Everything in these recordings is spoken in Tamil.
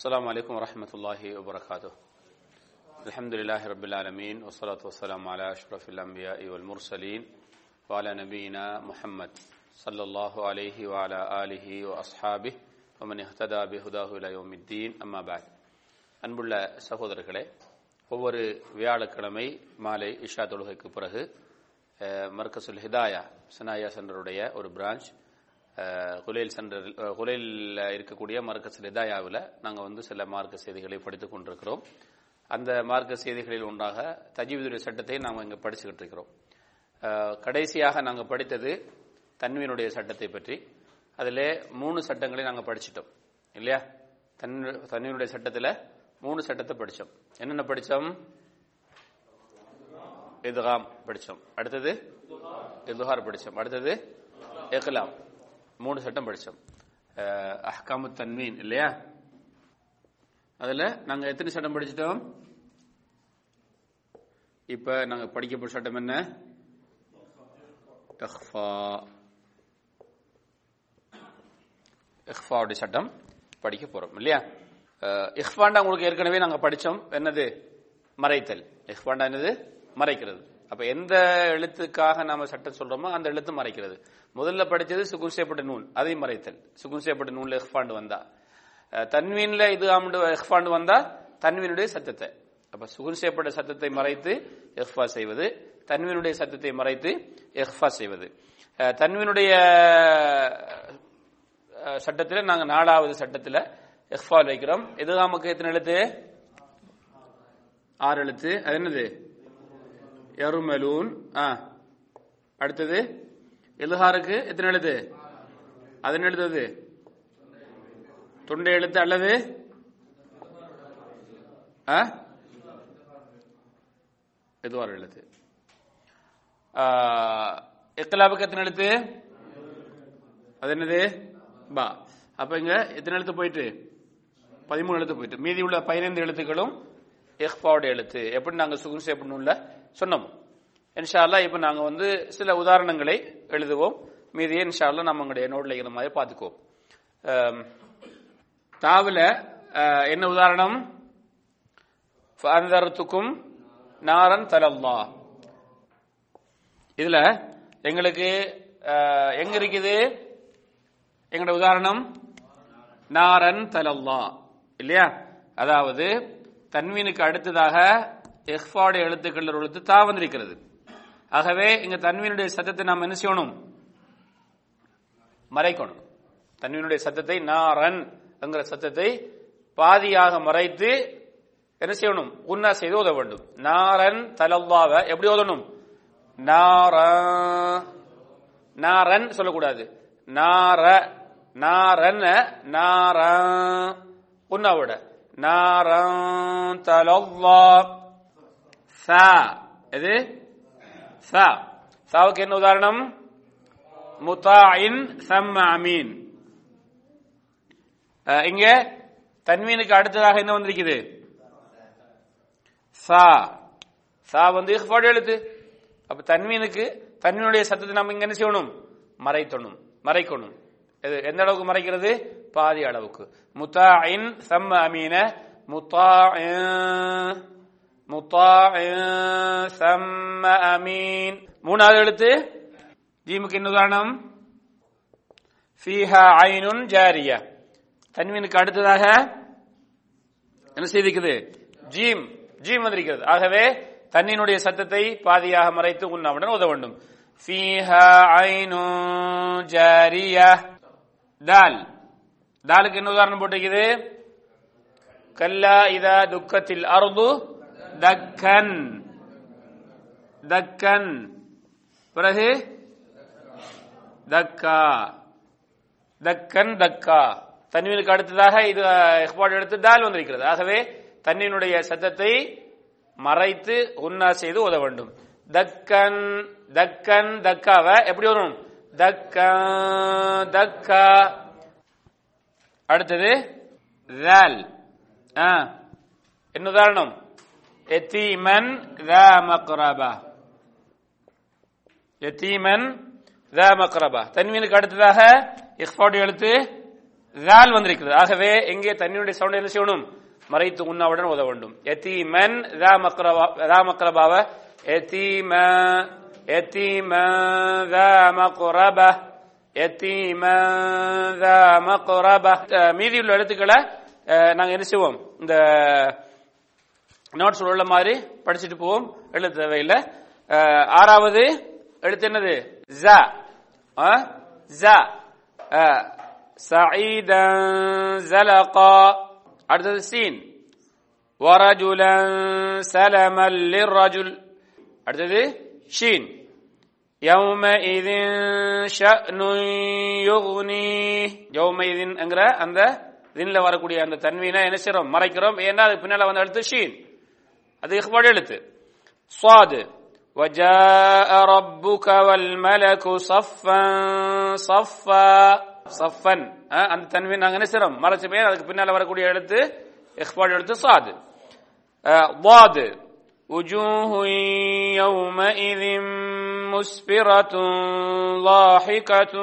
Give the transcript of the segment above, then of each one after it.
السلام عليكم ورحمة الله وبركاته الحمد لله رب العالمين والصلاة والسلام على أشرف الأنبياء والمرسلين وعلى نبينا محمد صلى الله عليه وعلى آله وأصحابه ومن اهتدى بهداه إلى يوم الدين أما بعد அன்புள்ள சகோதரர்களே ஒவ்வொரு வியாழக்கிழமை மாலை இஷா தொழுகைக்கு பிறகு அஹ், மர்கசுல் ஹிதாயா சனாயா சென்டருடைய ஒரு பிரான்ச் குலேல் சென்டர் குலேலில் இருக்கக்கூடிய மார்க்க ஹிதாயாவில் நாங்கள் வந்து சில மார்க்க செய்திகளை படித்துக் கொண்டிருக்கிறோம். அந்த மார்க்க செய்திகளில் ஒன்றாக தஜீவிதுடைய சட்டத்தை நாங்கள் இங்கே படிச்சுக்கிட்டு இருக்கிறோம். கடைசியாக நாங்கள் படித்தது தன்மையினுடைய சட்டத்தை பற்றி. அதில் மூணு சட்டங்களை நாங்கள் படிச்சிட்டோம். இல்லையா? தன் தன்மையினுடைய சட்டத்தில் மூணு சட்டத்தை படித்தோம் என்னென்ன படித்தோம் இதுகாம் படித்தோம் அடுத்தது? இதுகார் படித்தோம் அடுத்தது? எக்லாம் மூணு சட்டம் படித்தோம் அஹ்காமு தன்வீன் இல்லையா? அதில் நாங்கள் எத்தனை சட்டம் படிச்சிட்டோம்? இப்போ நாங்கள் படிக்க போகிற சட்டம் என்ன? இஹ்ஃபா. இஹ்ஃபாவுடைய சட்டம் படிக்க போகிறோம் இல்லையா? அஹ், இஹ்ஃபாண்டா உங்களுக்கு ஏற்கனவே நாங்கள் படித்தோம் என்னது? மறைத்தல். இஹ்ஃபாண்டா என்னது? மறைக்கிறது. அப்ப எந்த எழுத்துக்காக நாம சட்டம் சொல்றோமோ அந்த எழுத்து மறைக்கிறது. முதல்ல படிச்சது சுகுன் செய்யப்பட்ட நூல் அதையும் மறைத்தல். சுகுன் செய்யப்பட்ட நூல்ல எஃபாண்டு வந்தா. தன்வீன்ல இது ஆண்டு எஃபாண்டு வந்தா தன்வீனுடைய சத்தத்தை. அப்ப சுகுன் செய்யப்பட்ட சத்தத்தை மறைத்து எஃபா செய்வது தன்வீனுடைய சத்தத்தை மறைத்து எஃபா செய்வது. தன்வீனுடைய சட்டத்தில் நாங்கள் நாலாவது சட்டத்தில் எஃபால் வைக்கிறோம். எதுகாமக்கு எத்தனை எழுத்து? ஆறு எழுத்து. அது என்னது? எருமலூன் ஆ அடுத்தது இல்ஹாருக்கு எத்தனை எழுத்து அதன் எழுத்து தொண்டை எழுத்து அல்லது ஆ எதுவார் எழுத்து ஆ, எத்தனை எழுத்து அது என்னது பா அப்ப இங்க எத்தனை எழுத்து போயிட்டு பதிமூணு எழுத்து போயிட்டு மீதி உள்ள பதினைந்து எழுத்துக்களும் எஹ்பாவோட எழுத்து எப்படி நாங்க சுகுன் செய்யப்படணும்ல சொன்னோம். இன்ஷா அல்லாஹ் இப்ப நாங்க வந்து சில உதாரணங்களை எழுதுவோம். மீதியே இன்ஷா அல்லாஹ் நம்ம உங்களுடைய நோட்ல இருக்கிற மாதிரி பார்த்துக்குவோம். தாவில் என்ன உதாரணம்? அந்தரத்துக்கும் நாரன் தலல்லா இதுல எங்களுக்கு எங்க இருக்குது? எங்களோட உதாரணம் நாரன் தலல்லா இல்லையா? அதாவது தன்வீனுக்கு அடுத்ததாக இஹ்பாவுடைய எழுத்துக்கள் ஒரு எழுத்து தா வந்திருக்கிறது. ஆகவே இங்க தன்வீனுடைய சத்தத்தை நாம் என்ன செய்யணும்? மறைக்கணும். தன்வீனுடைய சத்தத்தை நாரன் என்கிற சத்தத்தை பாதியாக மறைத்து என்ன செய்யணும்? உன்னா செய்து ஓத வேண்டும். நாரன் தலல்லாவ எப்படி ஓதணும்? நார. நாரன் சொல்லக்கூடாது. நார. நாரன் நார. உன்னாவோட. நாரன் தலல்லா. எது? சா சாவுக்கு என்ன உதாரணம்? முத்தாயின் சம் அமீன். இங்க தன்வீனுக்கு அடுத்ததாக என்ன வந்திருக்குது? சா. சா வந்து இஹ்பாடு எழுத்து. அப்ப தன்வீனுக்கு தன்வீனுடைய சத்தத்தை நம்ம இங்க என்ன செய்யணும்? மறைத்தணும். மறைக்கணும். இது எந்த அளவுக்கு மறைக்கிறது? பாதி அளவுக்கு. முத்தாயின் சம் அமீன. முத்தா முத்தாயின் சம்ம அமீன். மூணாவது எழுத்து ஜீமுக்கு என்ன உதாரணம்? ஃபீஹா ஐனுன் ஜாரியா. தன்வீனுக்கு அடுத்ததாக என்ன செய்திருக்குது? ஜீம் ஜீம் வந்திருக்கிறது. ஆகவே தன்னினுடைய சத்தத்தை பாதியாக மறைத்து உண்ணாவுடன் உதவ வேண்டும். ஃபீஹா ஐனு ஜாரியா. தால். தாலுக்கு என்ன உதாரணம் போட்டிருக்குது? கல்லா இதா துக்கத்தில் அருது தக்கன். தக்கன். பிறகு? தக்கா. தக்கன் தக்கா. தன்வீனுக்கு அடுத்ததாக இது எக்ஸ்பாட் எடுத்து தால் வந்திருக்கிறது. ஆகவே தன்னினுடைய சத்தத்தை மறைத்து உன்னா செய்து உத வேண்டும். தக்கன் தக்கன் தக்காவை எப்படி வரும்? தக்க தக்கா. அடுத்தது தால் என்ன உதாரணம்? எத்தீமன் தா மக்ரபா. எத்தீமன் தா மக்ரபா. தன்வீனுக்கு அடுத்ததாக இஃபாடி எழுத்து தால் வந்திருக்கிறது. ஆகவே எங்கே தன்வீனுடைய சவுண்ட் என்ன செய்யணும்? மறைத்து உண்ணாவுடன் உதவ வேண்டும். எத்தீமன் தா மக்ரபா தா மக்ரபாவ எத்தீம எத்தீம தா மக்ரப எத்தீம ரா மக்ரப. மீதி உள்ள எழுத்துக்களை நாங்கள் நாங்க என்ன செய்வோம்? இந்த நோட்ஸ் உள்ள மாதிரி படிச்சுட்டு போவோம் எழுத தேவையில்லை அஹ், ஆறாவது எழுத்து என்னது ஜ ஆ? ஜ அஹ், சஈதன் ஜலகா அடுத்தது சீன் ورجلا سلما للرجل அடுத்தது ஷீன் يومئذ شأن يغنيه يومئذ என்கிற அந்த தின்ல வரக்கூடிய அந்த தன்வீனை என்ன செய்றோம் மறைக்கிறோம் ஏன்னா அது பின்னால வந்து எழுத்து ஷீன் அது இஹ்பாடு எழுத்து صاد وجاء ربك والملك صفا صفا صفا அஹ், அந்த தன்வீன் நாங்க என்ன செய்றோம் மறைச்ச பேர் அதுக்கு பின்னால வரக்கூடிய எழுத்து இஹ்பாடு எழுத்து சாது ضاد وجوه يومئذ مسفرة ضاحكة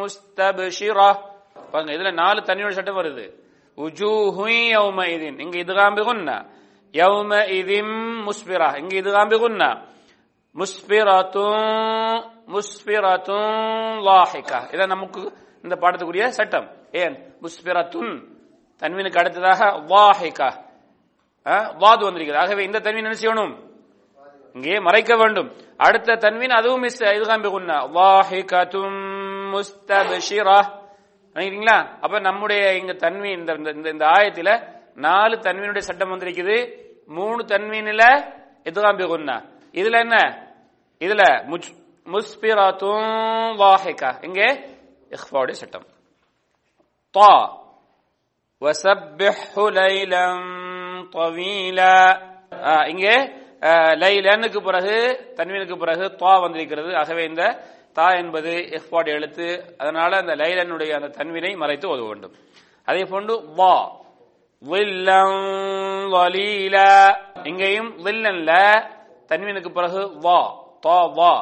مستبشرة பாருங்க இதுல நாலு தண்ணியோட சட்டம் வருது உஜூஹு யௌமஇதின் இங்க இதுகாம் பிகுன்னா யௌமஇதின் முஸ்பிரா இங்கு இதுகாம் பிகுன்னா முஸ்பிரத்தும் முஸ்பிரத்தும் லாஹிகா இதான் நமக்கு இந்த பாடத்துக்குரிய சட்டம் ஏன் முஸ்பிரத்துன் தன்வீனுக்கு அடுத்ததாக வாஹிகா வாது வந்திருக்கிறது ஆகவே இந்த தன்வீன் என்ன செய்யணும் இங்கே மறைக்க வேண்டும் அடுத்த தன்வீன் அதுவும் மிஸ் இதுகாம்பி குன்னா வாஹிகத்தும் முஸ்தபிஷிரா நினைக்கிறீங்களா அப்ப நம்முடைய இங்க தன்வீன் இந்த இந்த- இந்த இந்த ஆயத்தில நாலு தன்வீனுடைய சட்டம் வந்திருக்குது. மூணு தன்வீனில் இதுதான் பிகுன்னா. இதுல என்ன? இதுல முஸ்பிராத்தும் வாஹிகா. இங்கே இஹ்பாவுடைய சட்டம். தா. வசப்பிஹு லைலம் தவீலா. இங்கே லைலனுக்கு பிறகு தன்வீனுக்கு பிறகு தா வந்திருக்கிறது. ஆகவே இந்த தா என்பது இஹ்பாட் எழுத்து. அதனால அந்த லைலனுடைய அந்த தன்வினை மறைத்து ஓத வேண்டும் அதே போன்று வா. இங்கேயும் வில்லன்ல தன்வீனுக்கு பிறகு வா தா வா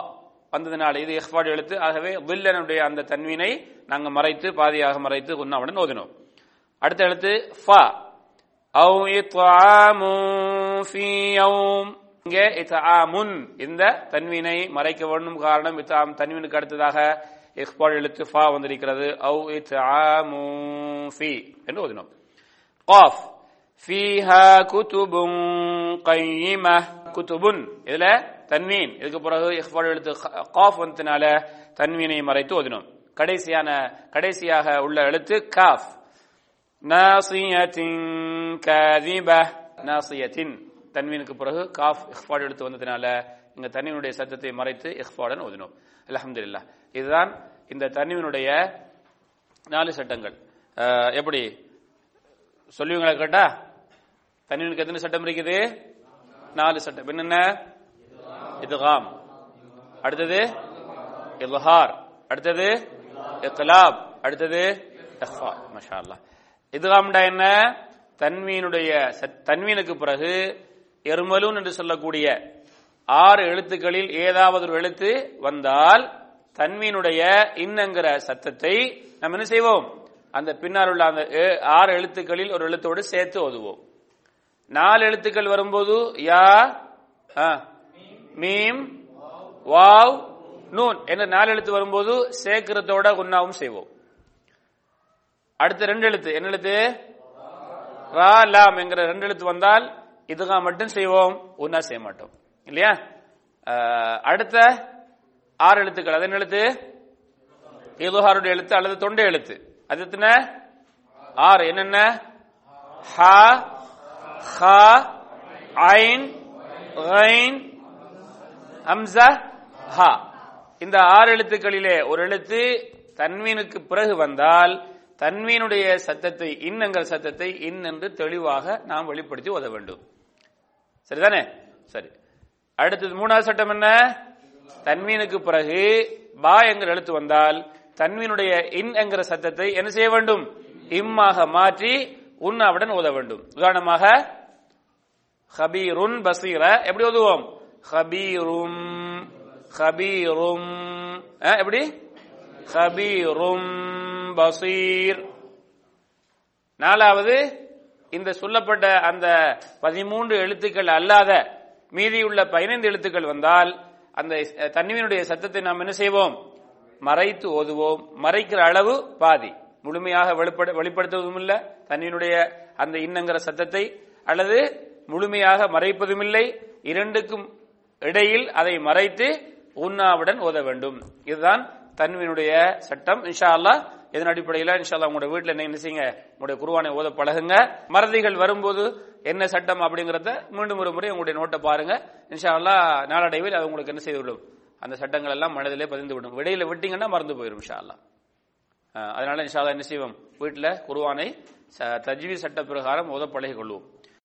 வந்ததுனால இது இஹ்பாட் எழுத்து ஆகவே வில்லனுடைய அந்த தன்வீனை நாங்க மறைத்து பாதியாக மறைத்து உண்ணாவுடன் ஓதினோம் அடுத்த எழுத்து ஃபா أو إطعام في يوم இங்கே இத்தாமுன் இந்த தன்வீனை மறைக்க வேண்டும் காரணம் இத்தாம் தன்வீனுக்கு அடுத்ததாக இக்பால் எழுத்து ஃபா வந்திருக்கிறது அவு இத்தாமு ஃபி என்று ஓதினோம் Qaf. Fiha kutubun qayyimah. Kutubun. இதுல தன்வீன். இதுக்கு பிறகு இஃபால் எழுத்து காஃப் வந்தனால தன்வீனை மறைத்து ஓதினோம். கடைசியான கடைசியாக உள்ள எழுத்து காஃப் நாசியத்தின் கதிப. நாசியத்தின். தன்வீனுக்கு பிறகு காஃப் இஃபால் எழுத்து வந்ததுனால இங்க தன்வீனுடைய சத்தத்தை மறைத்து இஃபாடன் ஓதினோம். அலமதுல்லா இதுதான் இந்த தன்வீனுடைய நாலு சட்டங்கள். எப்படி? சொல்லுவீங்களா கேட்டா? தன்வீனுக்கு எத்தனை சட்டம் இருக்குது? நாலு சட்டம். என்னென்ன இதுகாம். அடுத்தது இல்ஹார் அடுத்தது இக்லாப் அடுத்தது இஹ்ஃபா மஷா அல்லாஹ் இதுகாம்டா என்ன? தன்வீனுடைய சத்- தன்வீனுக்கு பிறகு எருமலூன் என்று சொல்லக்கூடிய ஆறு எழுத்துக்களில் ஏதாவது ஒரு எழுத்து வந்தால் தன்வீனுடைய இன்னங்கிற சத்தத்தை நம்ம என்ன செய்வோம்? அந்த பின்னால் உள்ள அந்த ஆறு எழுத்துக்களில் ஒரு எழுத்தோடு சேர்த்து ஓதுவோம். நாலு எழுத்துக்கள் வரும்போது யா ஆ, மீம் வாவ் நூன் என்ற நாலு எழுத்து வரும்போது சேக்கிரத்தோட உண்ணாவும் செய்வோம். அடுத்த ரெண்டு எழுத்து. என்ன எழுத்து? ரா லாம் என்கிற ரெண்டு எழுத்து வந்தால் இதுதான் மட்டும் செய்வோம் ஒன்னா செய்ய மாட்டோம். இல்லையா? அடுத்த ஆறு எழுத்துக்கள். அது என்ன எழுத்து? இதுஹாருடைய எழுத்து அல்லது தொண்டை எழுத்து. அது எத்தனை? ஆறு. என்னென்ன? ஹா ஹா ஐன் ஐன் ஹம்சா ஹா. இந்த ஆறு எழுத்துக்களிலே ஒரு எழுத்து தன்வீனுக்கு பிறகு வந்தால் தன்வீனுடைய சத்தத்தை இன் சத்தத்தை இன் என்று தெளிவாக நாம் வெளிப்படுத்தி உத வேண்டும். சரிதானே? சரி. அடுத்தது மூணாவது சட்டம் என்ன? தன்வீனுக்கு பிறகு பா என்கிற எழுத்து வந்தால் தன்வீனுடைய இன் என்கிற சத்தத்தை என்ன செய்ய வேண்டும்? இம்மாக மாற்றி உன்னாவுடன் ஓத வேண்டும். உதாரணமாக ஹபீருன் பசீர. எப்படி ஓதுவோம்? ஹபீரும் ஹபீரும் எப்படி? ஹபீரும் பசீர். நாலாவது இந்த சொல்லப்பட்ட அந்த பதிமூன்று எழுத்துக்கள் அல்லாத மீதியுள்ள பதினைந்து எழுத்துக்கள் வந்தால் அந்த தன்மையினுடைய சத்தத்தை நாம் என்ன செய்வோம்? மறைத்து ஓதுவோம். மறைக்கிற அளவு பாதி. முழுமையாக வெளிப்பட வெளிப்படுத்துவதும் இல்லை தன்வீனுடைய அந்த இன்னங்கிற சத்தத்தை அல்லது முழுமையாக மறைப்பதும் இல்லை இரண்டுக்கும் இடையில் அதை மறைத்து உண்ணாவுடன் ஓத வேண்டும். இதுதான் தன்வினுடைய சட்டம். இன்ஷா அல்லாஹ் இதன் அடிப்படையில் இன்ஷா உங்களுடைய வீட்டில் என்ன செய்யுங்க உங்களுடைய குருவானை ஓத பழகுங்க. மறதிகள் வரும்போது என்ன சட்டம் அப்படிங்கறத மீண்டும் ஒரு முறை உங்களுடைய நோட்டை பாருங்க. இன்ஷா அல்லாஹ் நாளடைவில் அது உங்களுக்கு என்ன செய்துவிடும் அந்த சட்டங்கள் எல்லாம் மனதிலே பதிந்து விடும் விடையில விட்டீங்கன்னா மறந்து போயிடும் இன்ஷா அதனால இன்ஷா என்ன செய்வோம்? வீட்டில் குருவானை தஜ்வி சட்ட பிரகாரம் ஓத கொள்வோம்.